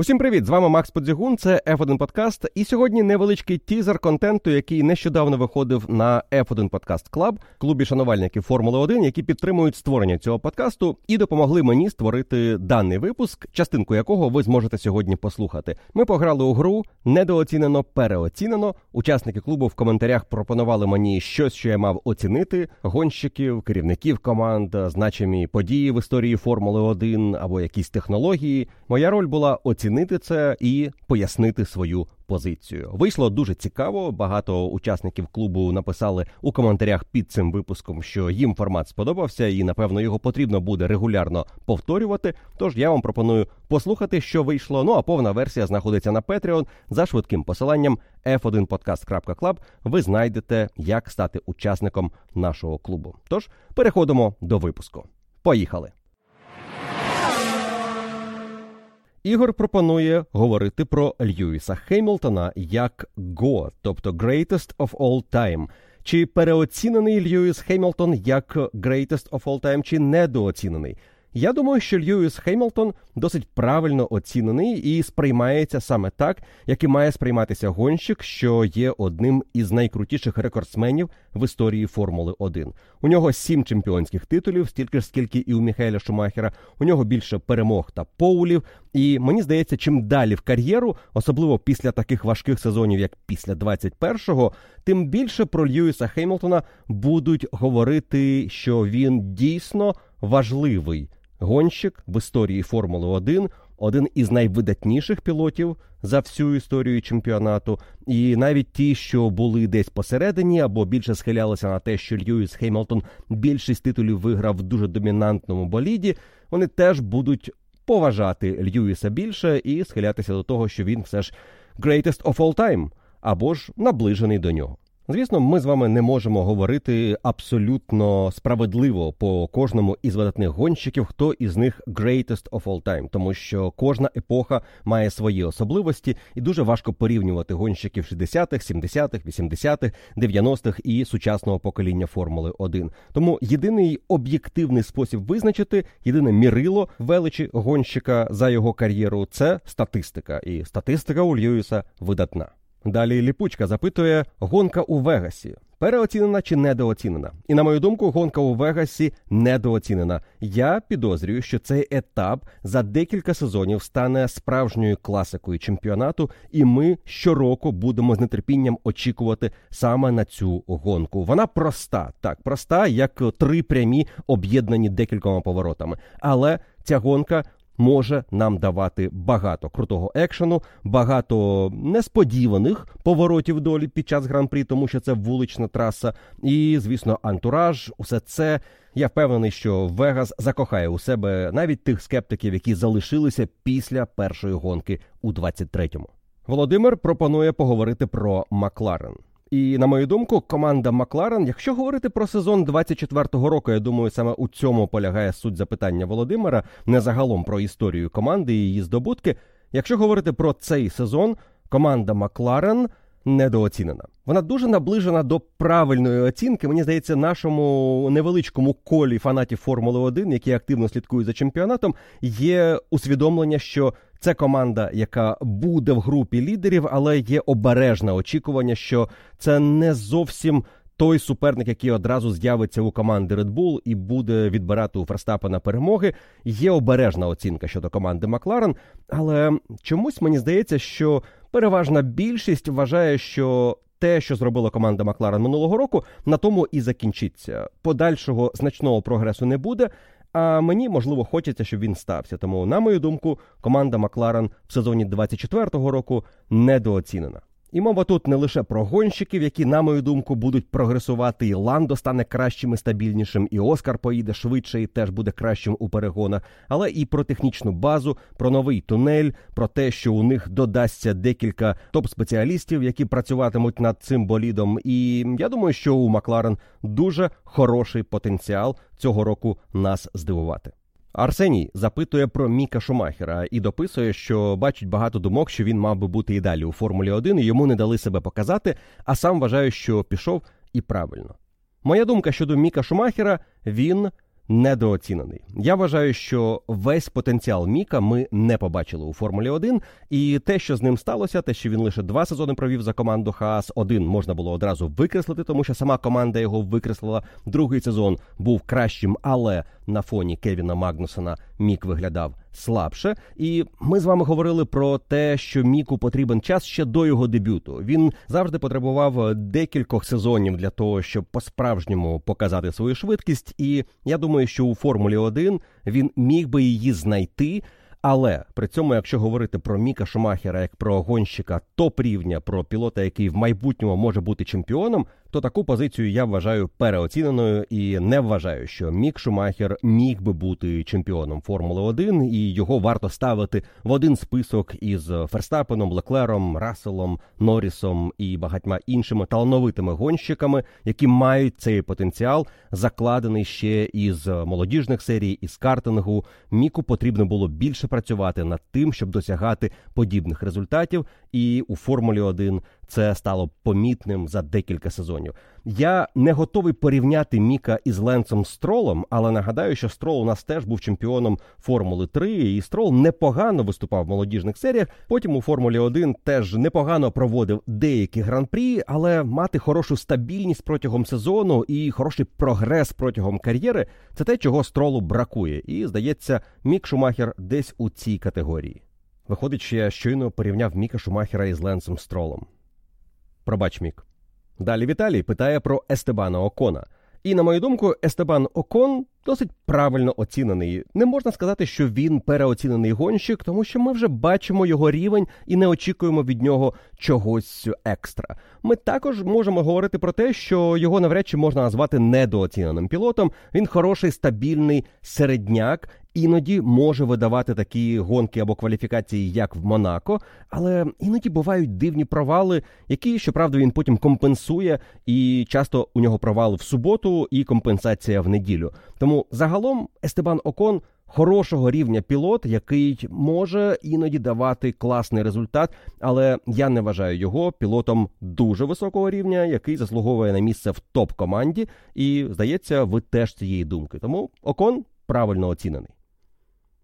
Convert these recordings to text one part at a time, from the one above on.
Усім привіт! З вами Макс Подзігун, це F1 Подкаст. І сьогодні невеличкий тізер контенту, який нещодавно виходив на F1 Podcast Club, клубі шанувальників Формули 1, які підтримують створення цього подкасту і допомогли мені створити даний випуск, частинку якого ви зможете сьогодні послухати. Ми пограли у гру недооцінено, переоцінено. Учасники клубу в коментарях пропонували мені щось, що я мав оцінити: гонщиків, керівників команд, значимі події в історії Формули 1 або якісь технології. Моя роль була оцінити оцінити це і пояснити свою позицію. Вийшло дуже цікаво. Багато учасників клубу написали у коментарях під цим випуском, що їм формат сподобався, і напевно його потрібно буде регулярно повторювати. Тож я вам пропоную послухати, що вийшло. Ну а повна версія знаходиться на Patreon за швидким посиланням f1podcast.club. Ви знайдете, як стати учасником нашого клубу. Тож переходимо до випуску. Поїхали! Ігор пропонує говорити про Льюіса Хеммельтона як GO, тобто Greatest of All Time. Чи переоцінений Льюіс Хемілтон як Greatest of All Time, чи недооцінений? Я думаю, що Льюіс Хемілтон досить правильно оцінений і сприймається саме так, як і має сприйматися гонщик, що є одним із найкрутіших рекордсменів в історії Формули 1. У нього сім чемпіонських титулів, стільки ж скільки і у Міхаеля Шумахера. У нього більше перемог та поулів. І мені здається, чим далі в кар'єру, особливо після таких важких сезонів, як після 21-го, тим більше про Льюіса Хеймлтона будуть говорити, що він дійсно важливий гонщик в історії Формули 1, один із найвидатніших пілотів за всю історію чемпіонату. І навіть ті, що були десь посередині, або більше схилялися на те, що Льюіс Хеймлтон більшість титулів виграв в дуже домінантному боліді, вони теж будуть поважати Льюіса більше і схилятися до того, що він все ж greatest of all time, або ж наближений до нього. Звісно, ми з вами не можемо говорити абсолютно справедливо по кожному із видатних гонщиків, хто із них greatest of all time, тому що кожна епоха має свої особливості, і дуже важко порівнювати гонщиків 60-х, 70-х, 80-х, 90-х і сучасного покоління Формули 1. Тому єдиний об'єктивний спосіб визначити, єдине мірило величі гонщика за його кар'єру це статистика, і статистика у Льюіса видатна. Далі ліпучка запитує: гонка у Вегасі переоцінена чи недооцінена? І на мою думку, гонка у Вегасі недооцінена. Я підозрюю, що цей етап за декілька сезонів стане справжньою класикою чемпіонату, і ми щороку будемо з нетерпінням очікувати саме на цю гонку. Вона проста, так проста, як три прямі об'єднані декількома поворотами, але ця гонка може нам давати багато крутого екшену, багато несподіваних поворотів долі під час гран-прі, тому що це вулична траса. І, звісно, антураж, усе це. Я впевнений, що Вегас закохає у себе навіть тих скептиків, які залишилися після першої гонки у 23-му. Володимир пропонує поговорити про Макларен. І на мою думку, команда Макларен, якщо говорити про сезон 24-го року, я думаю, саме у цьому полягає суть запитання Володимира, не загалом про історію команди і її здобутки. Якщо говорити про цей сезон, команда Макларен недооцінена. Вона дуже наближена до правильної оцінки. Мені здається, нашому невеличкому колі фанатів Формули 1, які активно слідкують за чемпіонатом, є усвідомлення, що це команда, яка буде в групі лідерів, але є обережне очікування, що це не зовсім. Той суперник, який одразу з'явиться у команди Red Bull і буде відбирати у Ферстапена перемоги, є обережна оцінка щодо команди Макларен. Але чомусь мені здається, що переважна більшість вважає, що те, що зробила команда Макларен минулого року, на тому і закінчиться. Подальшого значного прогресу не буде. А мені можливо хочеться, щоб він стався. Тому, на мою думку, команда Макларен в сезоні 24-го року недооцінена. І мова тут не лише про гонщиків, які, на мою думку, будуть прогресувати, і Ландо стане кращим і стабільнішим, і Оскар поїде швидше і теж буде кращим у перегонах, але і про технічну базу, про новий тунель, про те, що у них додасться декілька топ-спеціалістів, які працюватимуть над цим болідом. І я думаю, що у Макларен дуже хороший потенціал цього року нас здивувати. Арсеній запитує про Міка Шумахера і дописує, що бачить багато думок, що він мав би бути і далі у Формулі 1, і йому не дали себе показати, а сам вважає, що пішов і правильно. Моя думка щодо Міка Шумахера він недооцінений. Я вважаю, що весь потенціал Міка ми не побачили у Формулі 1 і те, що з ним сталося, те, що він лише два сезони провів за команду Хаас, один можна було одразу викреслити, тому що сама команда його викреслила. Другий сезон був кращим, але на фоні Кевіна Магнусона Мік виглядав слабше. І ми з вами говорили про те, що Міку потрібен час ще до його дебюту. Він завжди потребував декількох сезонів для того, щоб по-справжньому показати свою швидкість. І я думаю, що у Формулі 1 він міг би її знайти. Але при цьому, якщо говорити про Міка Шумахера як про гонщика топ рівня, про пілота, який в майбутньому може бути чемпіоном, то таку позицію я вважаю переоціненою і не вважаю, що Мік Шумахер міг би бути чемпіоном Формули 1 і його варто ставити в один список із Ферстапеном, Леклером, Расселом, Норрісом і багатьма іншими талановитими гонщиками, які мають цей потенціал, закладений ще із молодіжних серій, із картингу. Міку потрібно було більше працювати над тим, щоб досягати подібних результатів. І у Формулі 1 це стало помітним за декілька сезонів. Я не готовий порівняти Міка із Ленцем Стролом, але нагадаю, що Строл у нас теж був чемпіоном Формули 3, і Строл непогано виступав в молодіжних серіях. Потім у Формулі 1 теж непогано проводив деякі гран-прі, але мати хорошу стабільність протягом сезону і хороший прогрес протягом кар'єри це те, чого стролу бракує. І здається, Мік Шумахер десь у цій категорії. Виходить, що я щойно порівняв Міка Шумахера із Ленсом Стролом. Пробач, Мік. Далі Віталій питає про Естебана Окона. І, на мою думку, Естебан Окон досить правильно оцінений. Не можна сказати, що він переоцінений гонщик, тому що ми вже бачимо його рівень і не очікуємо від нього чогось екстра. Ми також можемо говорити про те, що його навряд чи можна назвати недооціненим пілотом. Він хороший стабільний середняк, іноді може видавати такі гонки або кваліфікації, як в Монако, але іноді бувають дивні провали, які щоправда він потім компенсує, і часто у нього провал в суботу і компенсація в неділю. Тому загалом Естебан Окон. Хорошого рівня пілот, який може іноді давати класний результат, але я не вважаю його пілотом дуже високого рівня, який заслуговує на місце в топ команді. І здається, ви теж цієї думки. Тому окон правильно оцінений.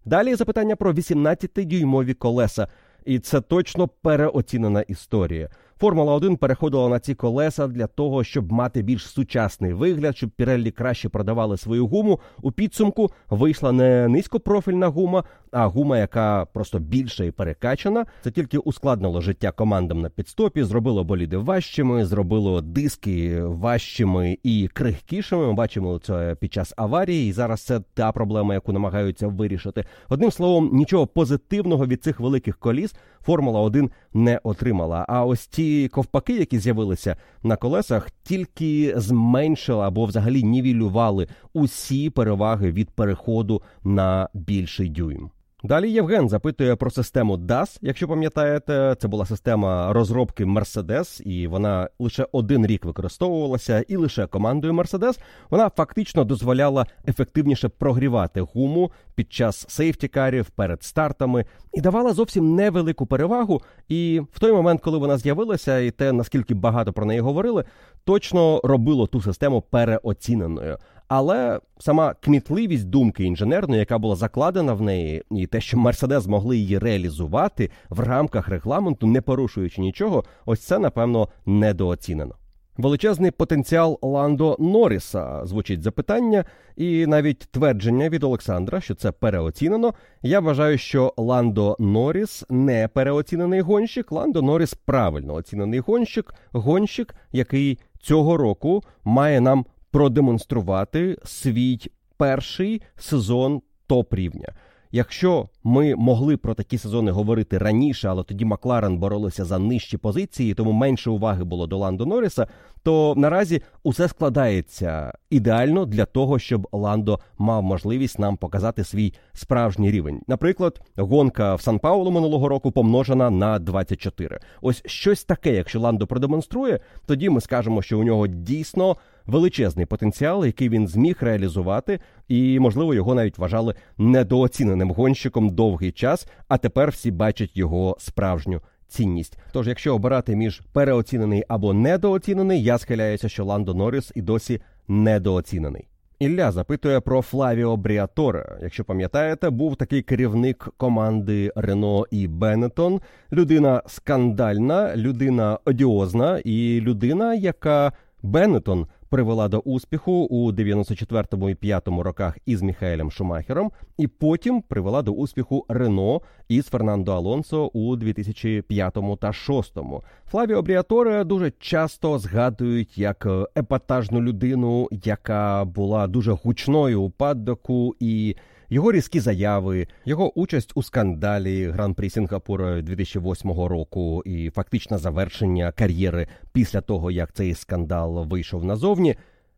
Далі запитання про 18-дюймові колеса, і це точно переоцінена історія. Формула 1 переходила на ці колеса для того, щоб мати більш сучасний вигляд, щоб Піреллі краще продавали свою гуму. У підсумку вийшла не низькопрофільна гума, а гума, яка просто більша і перекачана. Це тільки ускладнило життя командам на підстопі, зробило боліди важчими, зробило диски важчими і крихкішими. Ми бачимо це під час аварії, і зараз це та проблема, яку намагаються вирішити. Одним словом, нічого позитивного від цих великих коліс Формула 1 не отримала. А ось ті ковпаки, які з'явилися на колесах, тільки зменшили або взагалі нівелювали усі переваги від переходу на більший дюйм. Далі Євген запитує про систему DAS. Якщо пам'ятаєте, це була система розробки Mercedes, і вона лише один рік використовувалася, і лише командою Mercedes вона фактично дозволяла ефективніше прогрівати гуму під час сейфтікарів перед стартами і давала зовсім невелику перевагу. І в той момент, коли вона з'явилася, і те наскільки багато про неї говорили, точно робило ту систему переоціненою. Але сама кмітливість думки інженерної, яка була закладена в неї, і те, що Мерседес змогли її реалізувати в рамках регламенту, не порушуючи нічого, ось це напевно недооцінено. Величезний потенціал Ландо Норріса звучить запитання, і навіть твердження від Олександра, що це переоцінено. Я вважаю, що Ландо Норріс не переоцінений гонщик. Ландо Норріс правильно оцінений гонщик, гонщик, який цього року має нам продемонструвати свій перший сезон топ рівня. Якщо ми могли про такі сезони говорити раніше, але тоді Макларен боролися за нижчі позиції, тому менше уваги було до Ландо Норріса, то наразі усе складається ідеально для того, щоб Ландо мав можливість нам показати свій справжній рівень. Наприклад, гонка в Сан Паулу минулого року помножена на 24. Ось щось таке, якщо Ландо продемонструє, тоді ми скажемо, що у нього дійсно величезний потенціал, який він зміг реалізувати, і можливо його навіть вважали недооціненим гонщиком довгий час. А тепер всі бачать його справжню. Цінність, тож, якщо обирати між переоцінений або недооцінений, я схиляюся, що Ландо Норріс і досі недооцінений. Ілля запитує про Флавіо Бріаторе. Якщо пам'ятаєте, був такий керівник команди Рено і Бенетон. Людина скандальна, людина одіозна і людина, яка Бенетон привела до успіху у 94-му і 5-му роках із Міхаелем Шумахером, і потім привела до успіху Рено із Фернандо Алонсо у 2005-му та 6-му. Флавіо Бріаторе дуже часто згадують як епатажну людину, яка була дуже гучною у паддоку і. Його різкі заяви, його участь у скандалі Гран-прі Сінгапура 2008 року і фактичне завершення кар'єри після того, як цей скандал вийшов назовні.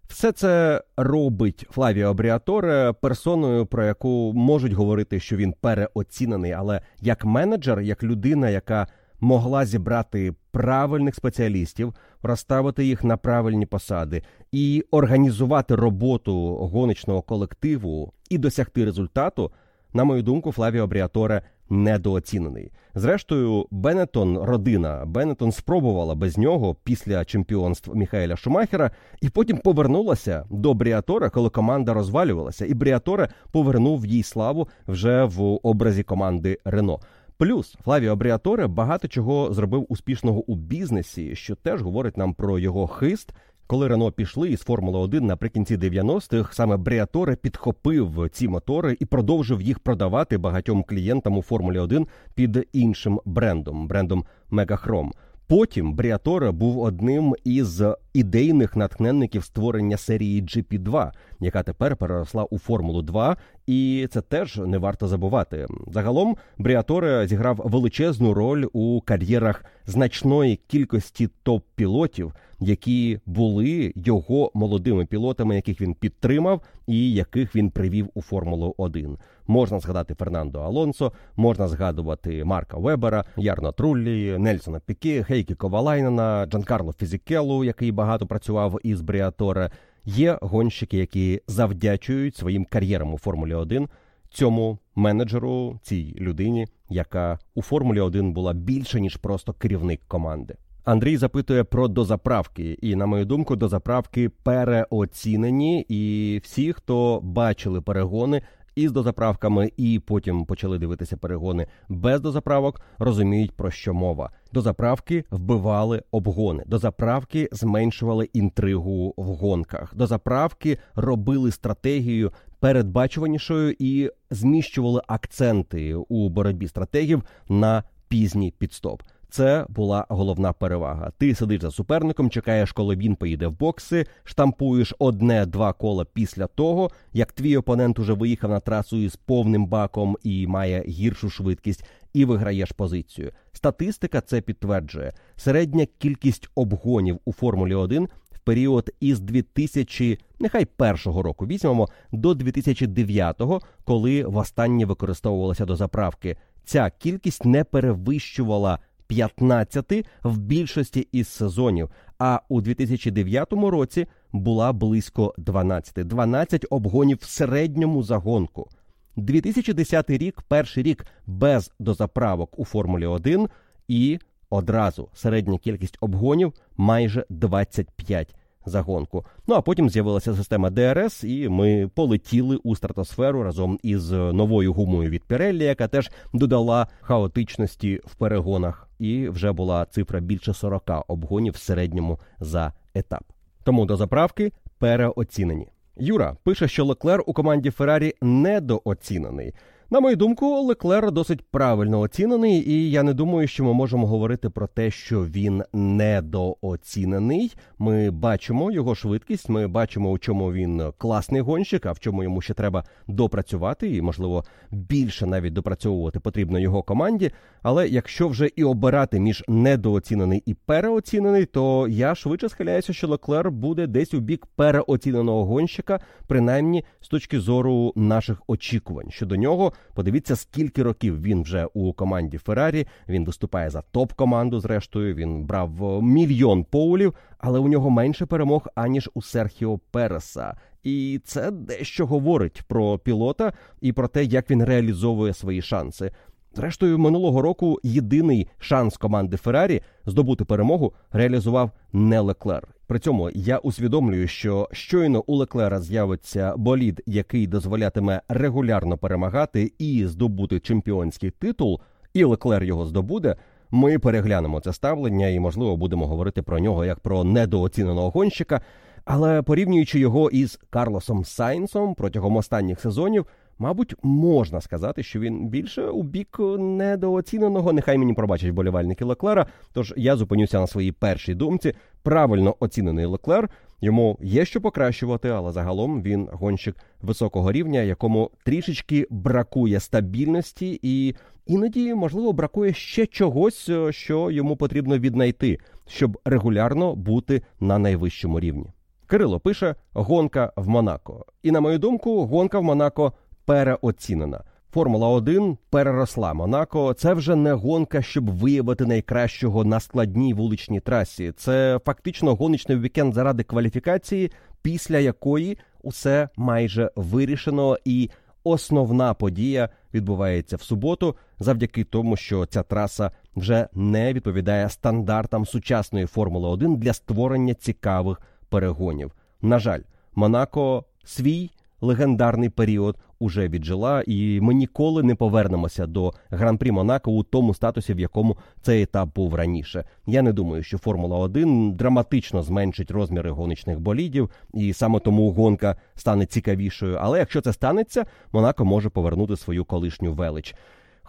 Все це робить Флавіо Бріаторе персоною, про яку можуть говорити, що він переоцінений, але як менеджер, як людина, яка могла зібрати правильних спеціалістів, розставити їх на правильні посади і організувати роботу гоночного колективу і досягти результату, на мою думку, Флавіо Бріаторе недооцінений. Зрештою, Бенетон, родина Бенетон спробувала без нього після чемпіонств Міхаеля Шумахера, і потім повернулася до Бріатора, коли команда розвалювалася, і Бріаторе повернув їй славу вже в образі команди Рено. Плюс Флавіо Бріаторе багато чого зробив успішного у бізнесі, що теж говорить нам про його хист. Коли Рено пішли із Формули 1 наприкінці 90-х, саме Бріаторе підхопив ці мотори і продовжив їх продавати багатьом клієнтам у Формулі 1 під іншим брендом брендом Мегахром. Потім Бріаторе був одним із ідейних натхненників створення серії GP2, яка тепер переросла у Формулу 2, і це теж не варто забувати. Загалом Бріаторе зіграв величезну роль у кар'єрах значної кількості топ-пілотів, які були його молодими пілотами, яких він підтримав і яких він привів у Формулу 1 Можна згадати Фернандо Алонсо, можна згадувати Марка Вебера, Ярно Труллі, Нельсона Піке, Хейкі Ковалайнена, Джанкарло Фізікелу, який багато працював із Бріаторе. Є гонщики, які завдячують своїм кар'єрам у Формулі 1 цьому менеджеру, цій людині, яка у Формулі 1 була більше ніж просто керівник команди. Андрій запитує про дозаправки, і на мою думку, дозаправки переоцінені. І всі, хто бачили перегони із дозаправками, і потім почали дивитися перегони без дозаправок, розуміють про що мова. Дозаправки вбивали обгони, дозаправки зменшували інтригу в гонках. Дозаправки робили стратегію передбачуванішою і зміщували акценти у боротьбі стратегів на пізній підстоп. Це була головна перевага. Ти сидиш за суперником, чекаєш, коли він поїде в бокси, штампуєш одне-два кола після того, як твій опонент уже виїхав на трасу із повним баком і має гіршу швидкість, і виграєш позицію. Статистика це підтверджує. Середня кількість обгонів у Формулі 1 в період із 2000, нехай першого року візьмемо до 2009-го, коли востаннє використовувалася до заправки. Ця кількість не перевищувала 15 в більшості із сезонів. А у 2009 році була близько 12. 12 обгонів в середньому загонку. 2010 рік, перший рік без дозаправок у Формулі 1 і одразу середня кількість обгонів майже 25 за гонку. Ну а потім з'явилася система ДРС, і ми полетіли у стратосферу разом із новою гумою від Pirelli, яка теж додала хаотичності в перегонах, і вже була цифра більше 40 обгонів в середньому за етап. Тому до заправки переоцінені. Юра пише, що Леклер у команді Феррарі недооцінений. На мою думку, Леклер досить правильно оцінений, і я не думаю, що ми можемо говорити про те, що він недооцінений. Ми бачимо його швидкість, ми бачимо, у чому він класний гонщик, а в чому йому ще треба допрацювати, і можливо більше навіть допрацьовувати потрібно його команді. Але якщо вже і обирати між недооцінений і переоцінений, то я швидше схиляюся, що Леклер буде десь у бік переоціненого гонщика, принаймні з точки зору наших очікувань щодо нього. Подивіться, скільки років він вже у команді Феррарі. Він виступає за топ-команду. Зрештою, він брав мільйон поулів, але у нього менше перемог аніж у Серхіо Переса. І це дещо говорить про пілота і про те, як він реалізовує свої шанси. Зрештою, минулого року єдиний шанс команди Феррарі здобути перемогу реалізував не Леклер. При цьому я усвідомлюю, що щойно у Леклера з'явиться болід, який дозволятиме регулярно перемагати і здобути чемпіонський титул, і Леклер його здобуде. Ми переглянемо це ставлення і, можливо, будемо говорити про нього як про недооціненого гонщика. Але порівнюючи його із Карлосом Сайнсом протягом останніх сезонів, мабуть, можна сказати, що він більше у бік недооціненого. Нехай мені пробачать болівальники Леклера. Тож я зупинюся на своїй першій думці. Правильно оцінений Леклер. Йому є що покращувати, але загалом він гонщик високого рівня, якому трішечки бракує стабільності, і іноді, можливо, бракує ще чогось, що йому потрібно віднайти, щоб регулярно бути на найвищому рівні. Кирило пише: гонка в Монако. І на мою думку, гонка в Монако переоцінена. Формула 1 переросла Монако. Це вже не гонка, щоб виявити найкращого на складній вуличній трасі. Це фактично гоночний вікенд заради кваліфікації, після якої усе майже вирішено, і основна подія відбувається в суботу, завдяки тому, що ця траса вже не відповідає стандартам сучасної Формули 1 для створення цікавих перегонів. На жаль, Монако свій легендарний період уже віджила, і ми ніколи не повернемося до гран-прі Монако у тому статусі, в якому цей етап був раніше. Я не думаю, що Формула 1 драматично зменшить розміри гоночних болідів, і саме тому гонка стане цікавішою. Але якщо це станеться, Монако може повернути свою колишню велич.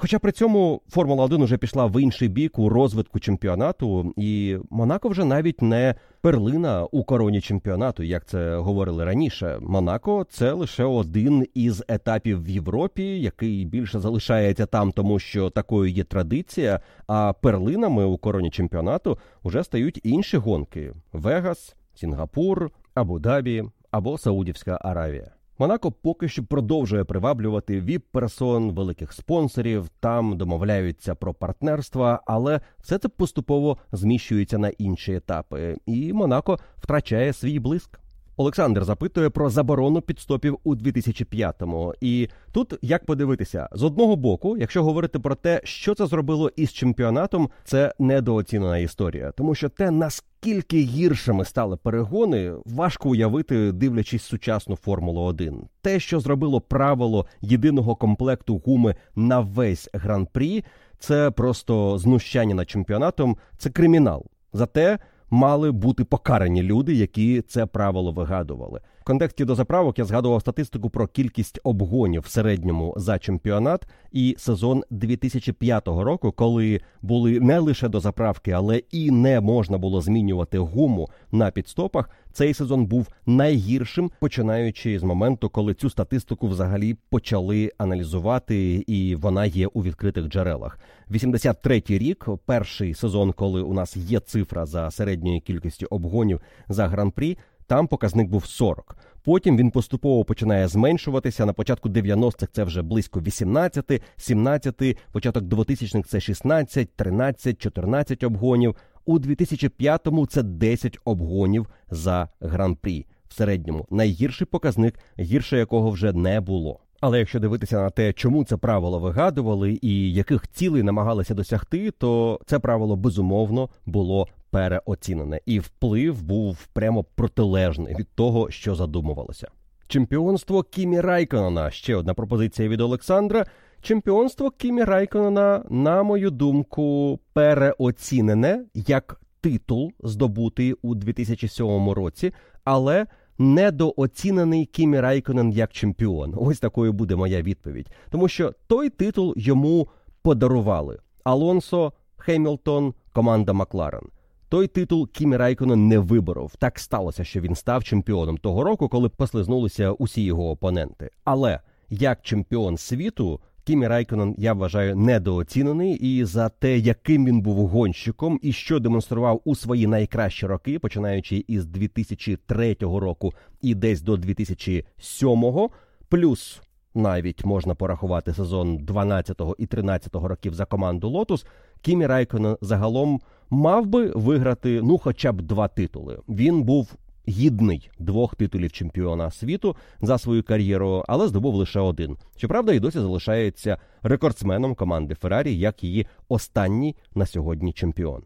Хоча при цьому Формула 1 уже пішла в інший бік у розвитку чемпіонату, і Монако вже навіть не перлина у короні чемпіонату, як це говорили раніше. Монако це лише один із етапів в Європі, який більше залишається там, тому що такою є традиція. А перлинами у короні чемпіонату вже стають інші гонки: Вегас, Сінгапур, Абу-Дабі або Саудівська Аравія. Монако поки що продовжує приваблювати віп-персон, великих спонсорів, там домовляються про партнерства, але все це поступово зміщується на інші етапи, і Монако втрачає свій блиск. Олександр запитує про заборону підстопів у 2005-му. І тут як подивитися з одного боку, якщо говорити про те, що це зробило із чемпіонатом, це недооцінена історія, тому що те наскільки гіршими стали перегони, важко уявити, дивлячись сучасну Формулу 1. Те, що зробило правило єдиного комплекту гуми на весь гран-прі, це просто знущання над чемпіонатом, це кримінал. Зате мали бути покарані люди, які це правило вигадували. В контексті до заправок я згадував статистику про кількість обгонів в середньому за чемпіонат і сезон 2005 року, коли були не лише до заправки, але і не можна було змінювати гуму на підстопах. Цей сезон був найгіршим, починаючи з моменту, коли цю статистику взагалі почали аналізувати, і вона є у відкритих джерелах. 83-й рік, перший сезон, коли у нас є цифра за середньою кількістю обгонів за гран-прі. Там показник був 40. Потім він поступово починає зменшуватися. На початку 90-х це вже близько 18, 17, початок 2000-х це 16, 13, 14 обгонів. У 2005-му це 10 обгонів за гран-прі. В середньому найгірший показник, гірше якого вже не було. Але якщо дивитися на те, чому це правило вигадували і яких цілей намагалися досягти, то це правило безумовно було переоцінене, і вплив був прямо протилежний від того, що задумувалося. Чемпіонство Кімі Райконена. Ще одна пропозиція від Олександра. Чемпіонство Кімі Райконена, на мою думку, переоцінене як титул, здобутий у 2007 році, але недооцінений Кімі Райконен як чемпіон. Ось такою буде моя відповідь. Тому що той титул йому подарували Алонсо, Хемілтон, команда Макларен. Той титул Кімі Райконен не виборов. Так сталося, що він став чемпіоном того року, коли послизнулися усі його опоненти. Але як чемпіон світу, Кімі Райконен, я вважаю, недооцінений і за те, яким він був гонщиком і що демонстрував у свої найкращі роки, починаючи із 2003 року і десь до 2007, плюс навіть можна порахувати сезон 12 і 13 років за команду Лотус. Кімі Райконен загалом мав би виграти ну, хоча б два титули. Він був гідний двох титулів чемпіона світу за свою кар'єру, але здобув лише один. Щоправда, і досі залишається рекордсменом команди Феррарі, як її останній на сьогодні чемпіон.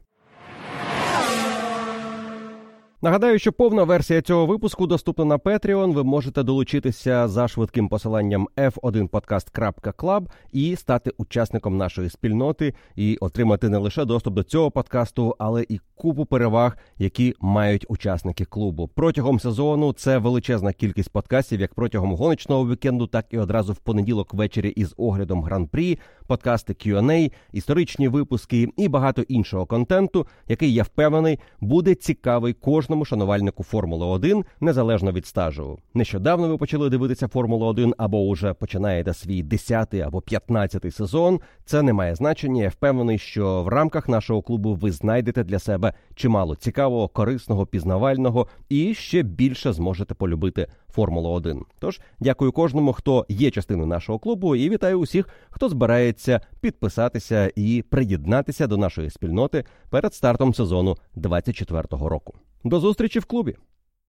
Нагадаю, що повна версія цього випуску доступна на Patreon. Ви можете долучитися за швидким посиланням f1podcast.club і стати учасником нашої спільноти і отримати не лише доступ до цього подкасту, але і купу переваг, які мають учасники клубу. Протягом сезону це величезна кількість подкастів, як протягом гоночного вікенду, так і одразу в понеділок ввечері із оглядом гран-прі, подкасти Q&A, історичні випуски і багато іншого контенту, який я впевнений буде цікавий кожному шанувальнику Формули 1 незалежно від стажу. Нещодавно ви почали дивитися Формулу 1 або уже починаєте свій 10 або 15 сезон. Це не має значення. Я впевнений, що в рамках нашого клубу ви знайдете для себе чимало цікавого, корисного, пізнавального і ще більше зможете полюбити Формулу 1. Тож дякую кожному, хто є частиною нашого клубу, і вітаю усіх, хто збирається підписатися і приєднатися до нашої спільноти перед стартом сезону 2024 року. До зустрічі в клубі.